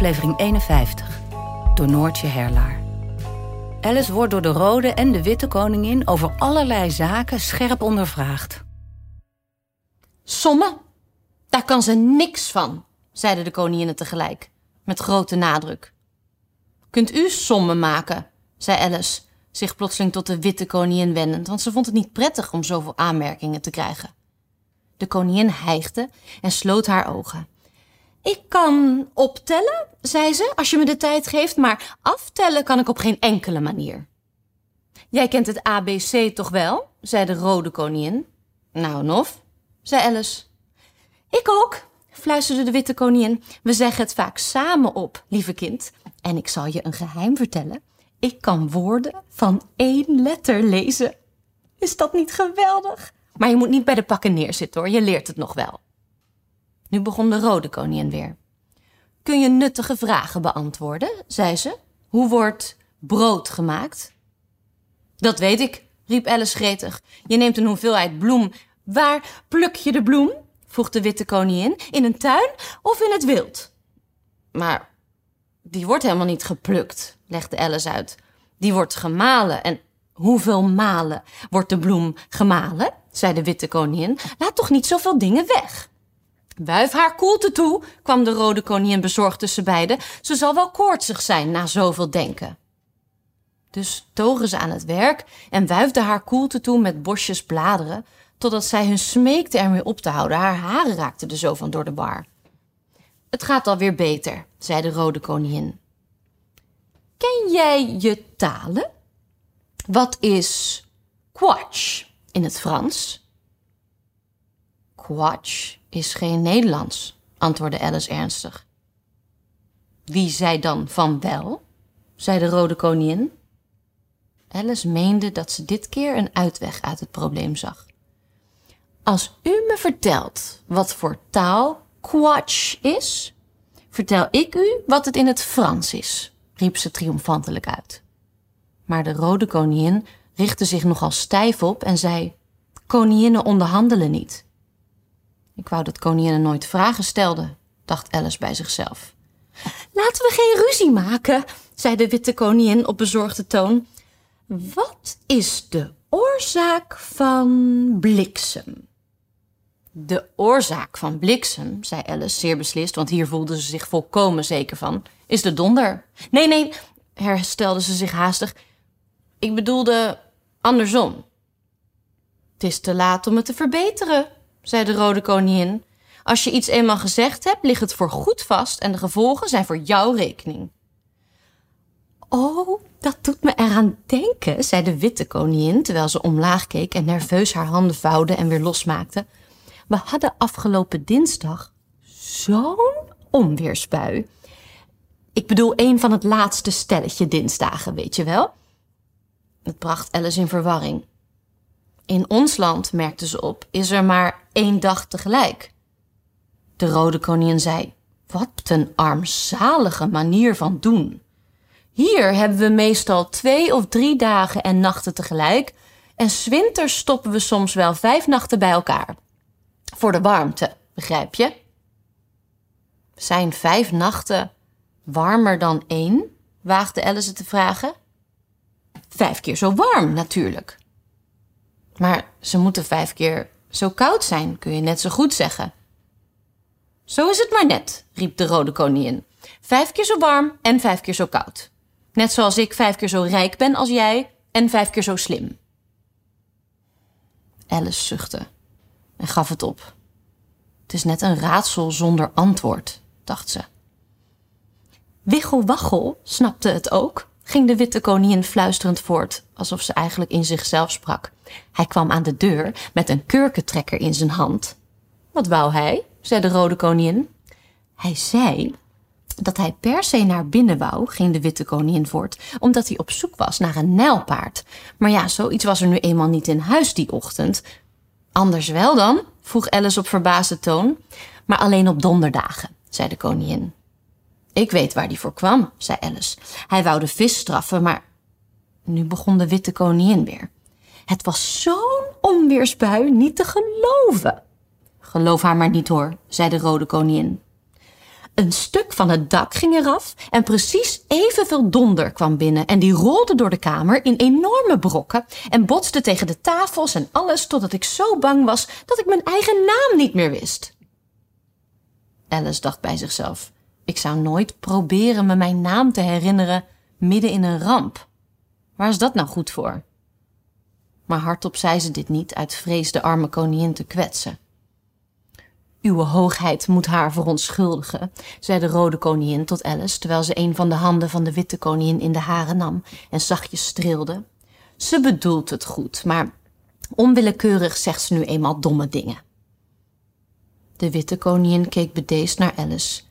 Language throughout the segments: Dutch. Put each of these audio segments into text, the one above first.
Aflevering 51. Door Noortje Herlaar. Alice wordt door de rode en de witte koningin over allerlei zaken scherp ondervraagd. Sommen? Daar kan ze niks van, zeiden de koninginnen tegelijk, met grote nadruk. Kunt u sommen maken, zei Alice, zich plotseling tot de witte koningin wendend, want ze vond het niet prettig om zoveel aanmerkingen te krijgen. De koningin hijgde en sloot haar ogen. Ik kan optellen, zei ze, als je me de tijd geeft, maar aftellen kan ik op geen enkele manier. Jij kent het ABC toch wel? zei de rode koningin. Nou, Nof, zei Alice. Ik ook, fluisterde de witte koningin. We zeggen het vaak samen op, lieve kind. En ik zal je een geheim vertellen. Ik kan woorden van één letter lezen. Is dat niet geweldig? Maar je moet niet bij de pakken neerzitten hoor, je leert het nog wel. Nu begon de rode koningin weer. Kun je nuttige vragen beantwoorden, zei ze. Hoe wordt brood gemaakt? Dat weet ik, riep Alice gretig. Je neemt een hoeveelheid bloem. Waar pluk je de bloem? vroeg de witte koningin. In een tuin of in het wild? Maar die wordt helemaal niet geplukt, legde Alice uit. Die wordt gemalen. En hoeveel malen wordt de bloem gemalen? zei de witte koningin. Laat toch niet zoveel dingen weg. Wuif haar koelte toe, kwam de rode koningin bezorgd tussen beiden. Ze zal wel koortsig zijn na zoveel denken. Dus togen ze aan het werk en wuifde haar koelte toe met bosjes bladeren, totdat zij hun smeekte ermee op te houden. Haar haren raakten er zo van door de war. Het gaat alweer beter, zei de rode koningin. Ken jij je talen? Wat is quatsch in het Frans? Quatsch is geen Nederlands, antwoordde Alice ernstig. Wie zei dan van wel? zei de rode koningin. Alice meende dat ze dit keer een uitweg uit het probleem zag. Als u me vertelt wat voor taal quatsch is, vertel ik u wat het in het Frans is, riep ze triomfantelijk uit. Maar de rode koningin richtte zich nogal stijf op en zei: Koninginnen onderhandelen niet. Ik wou dat koninginnen nooit vragen stelden, dacht Alice bij zichzelf. Laten we geen ruzie maken, zei de witte koningin op bezorgde toon. Wat is de oorzaak van bliksem? De oorzaak van bliksem, zei Alice zeer beslist, want hier voelde ze zich volkomen zeker van, is de donder. Nee, nee, herstelde ze zich haastig. Ik bedoelde andersom. Het is te laat om het te verbeteren, zei de rode koningin. Als je iets eenmaal gezegd hebt, ligt het voor goed vast en de gevolgen zijn voor jouw rekening. Oh, dat doet me eraan denken, zei de witte koningin terwijl ze omlaag keek en nerveus haar handen vouwde en weer losmaakte. We hadden afgelopen dinsdag zo'n onweersbui. Ik bedoel, een van het laatste stelletje dinsdagen, weet je wel? Het bracht Alice in verwarring. In ons land, merkte ze op, is er maar één dag tegelijk. De rode koningin zei: Wat een armzalige manier van doen. Hier hebben we meestal twee of drie dagen en nachten tegelijk, en zwinters stoppen we soms wel vijf nachten bij elkaar. Voor de warmte, begrijp je? Zijn vijf nachten warmer dan één? waagde Alice te vragen. Vijf keer zo warm, natuurlijk. Maar ze moeten vijf keer zo koud zijn, kun je net zo goed zeggen. Zo is het maar net, riep de rode koningin. Vijf keer zo warm en vijf keer zo koud. Net zoals ik vijf keer zo rijk ben als jij en vijf keer zo slim. Alice zuchtte en gaf het op. Het is net een raadsel zonder antwoord, dacht ze. Wiggelwaggel snapte het ook, ging de witte koningin fluisterend voort, alsof ze eigenlijk in zichzelf sprak. Hij kwam aan de deur met een kurkentrekker in zijn hand. Wat wou hij? zei de rode koningin. Hij zei Dat hij per se naar binnen wou, ging de witte koningin voort, omdat hij op zoek was naar een nijlpaard. Maar ja, zoiets was er nu eenmaal niet in huis die ochtend. Anders wel dan? vroeg Alice op verbaasde toon. Maar alleen op donderdagen, zei de koningin. Ik weet waar die voor kwam, zei Alice. Hij wou de vis straffen, maar. Nu begon de witte koningin weer. Het was zo'n onweersbui niet te geloven. Geloof haar maar niet hoor, zei de rode koningin. Een stuk van het dak ging eraf en precies evenveel donder kwam binnen en die rolde door de kamer in enorme brokken en botste tegen de tafels en alles totdat ik zo bang was dat ik mijn eigen naam niet meer wist. Alice dacht bij zichzelf, ik zou nooit proberen me mijn naam te herinneren midden in een ramp. Waar is dat nou goed voor? Maar hardop zei ze dit niet uit vrees de arme koningin te kwetsen. Uwe hoogheid moet haar verontschuldigen, zei de rode koningin tot Alice, terwijl ze een van de handen van de witte koningin in de haren nam en zachtjes streelde. Ze bedoelt het goed, maar onwillekeurig zegt ze nu eenmaal domme dingen. De witte koningin keek bedeesd naar Alice.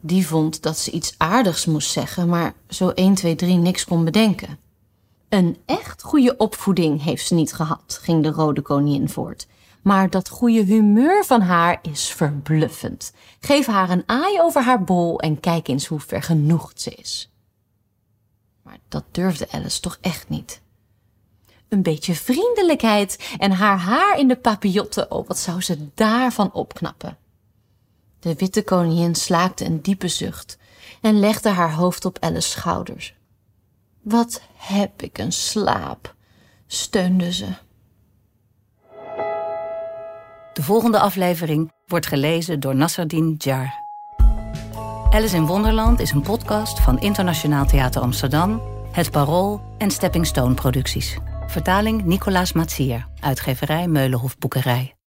Die vond dat ze iets aardigs moest zeggen, maar zo 1, 2, 3 niks kon bedenken. Een echt goede opvoeding heeft ze niet gehad, ging de rode koningin voort. Maar dat goede humeur van haar is verbluffend. Geef haar een aai over haar bol en kijk eens hoe vergenoegd ze is. Maar dat durfde Alice toch echt niet. Een beetje vriendelijkheid en haar haar in de papillotten, oh wat zou ze daarvan opknappen. De witte koningin slaakte een diepe zucht en legde haar hoofd op Alice's schouders. Wat heb ik een slaap, steunde ze. De volgende aflevering wordt gelezen door Nasserdin Jar. Alice in Wonderland is een podcast van Internationaal Theater Amsterdam, Het Parool en Stepping Stone Producties. Vertaling Nicolaas Matsier, uitgeverij Meulenhof Boekerij.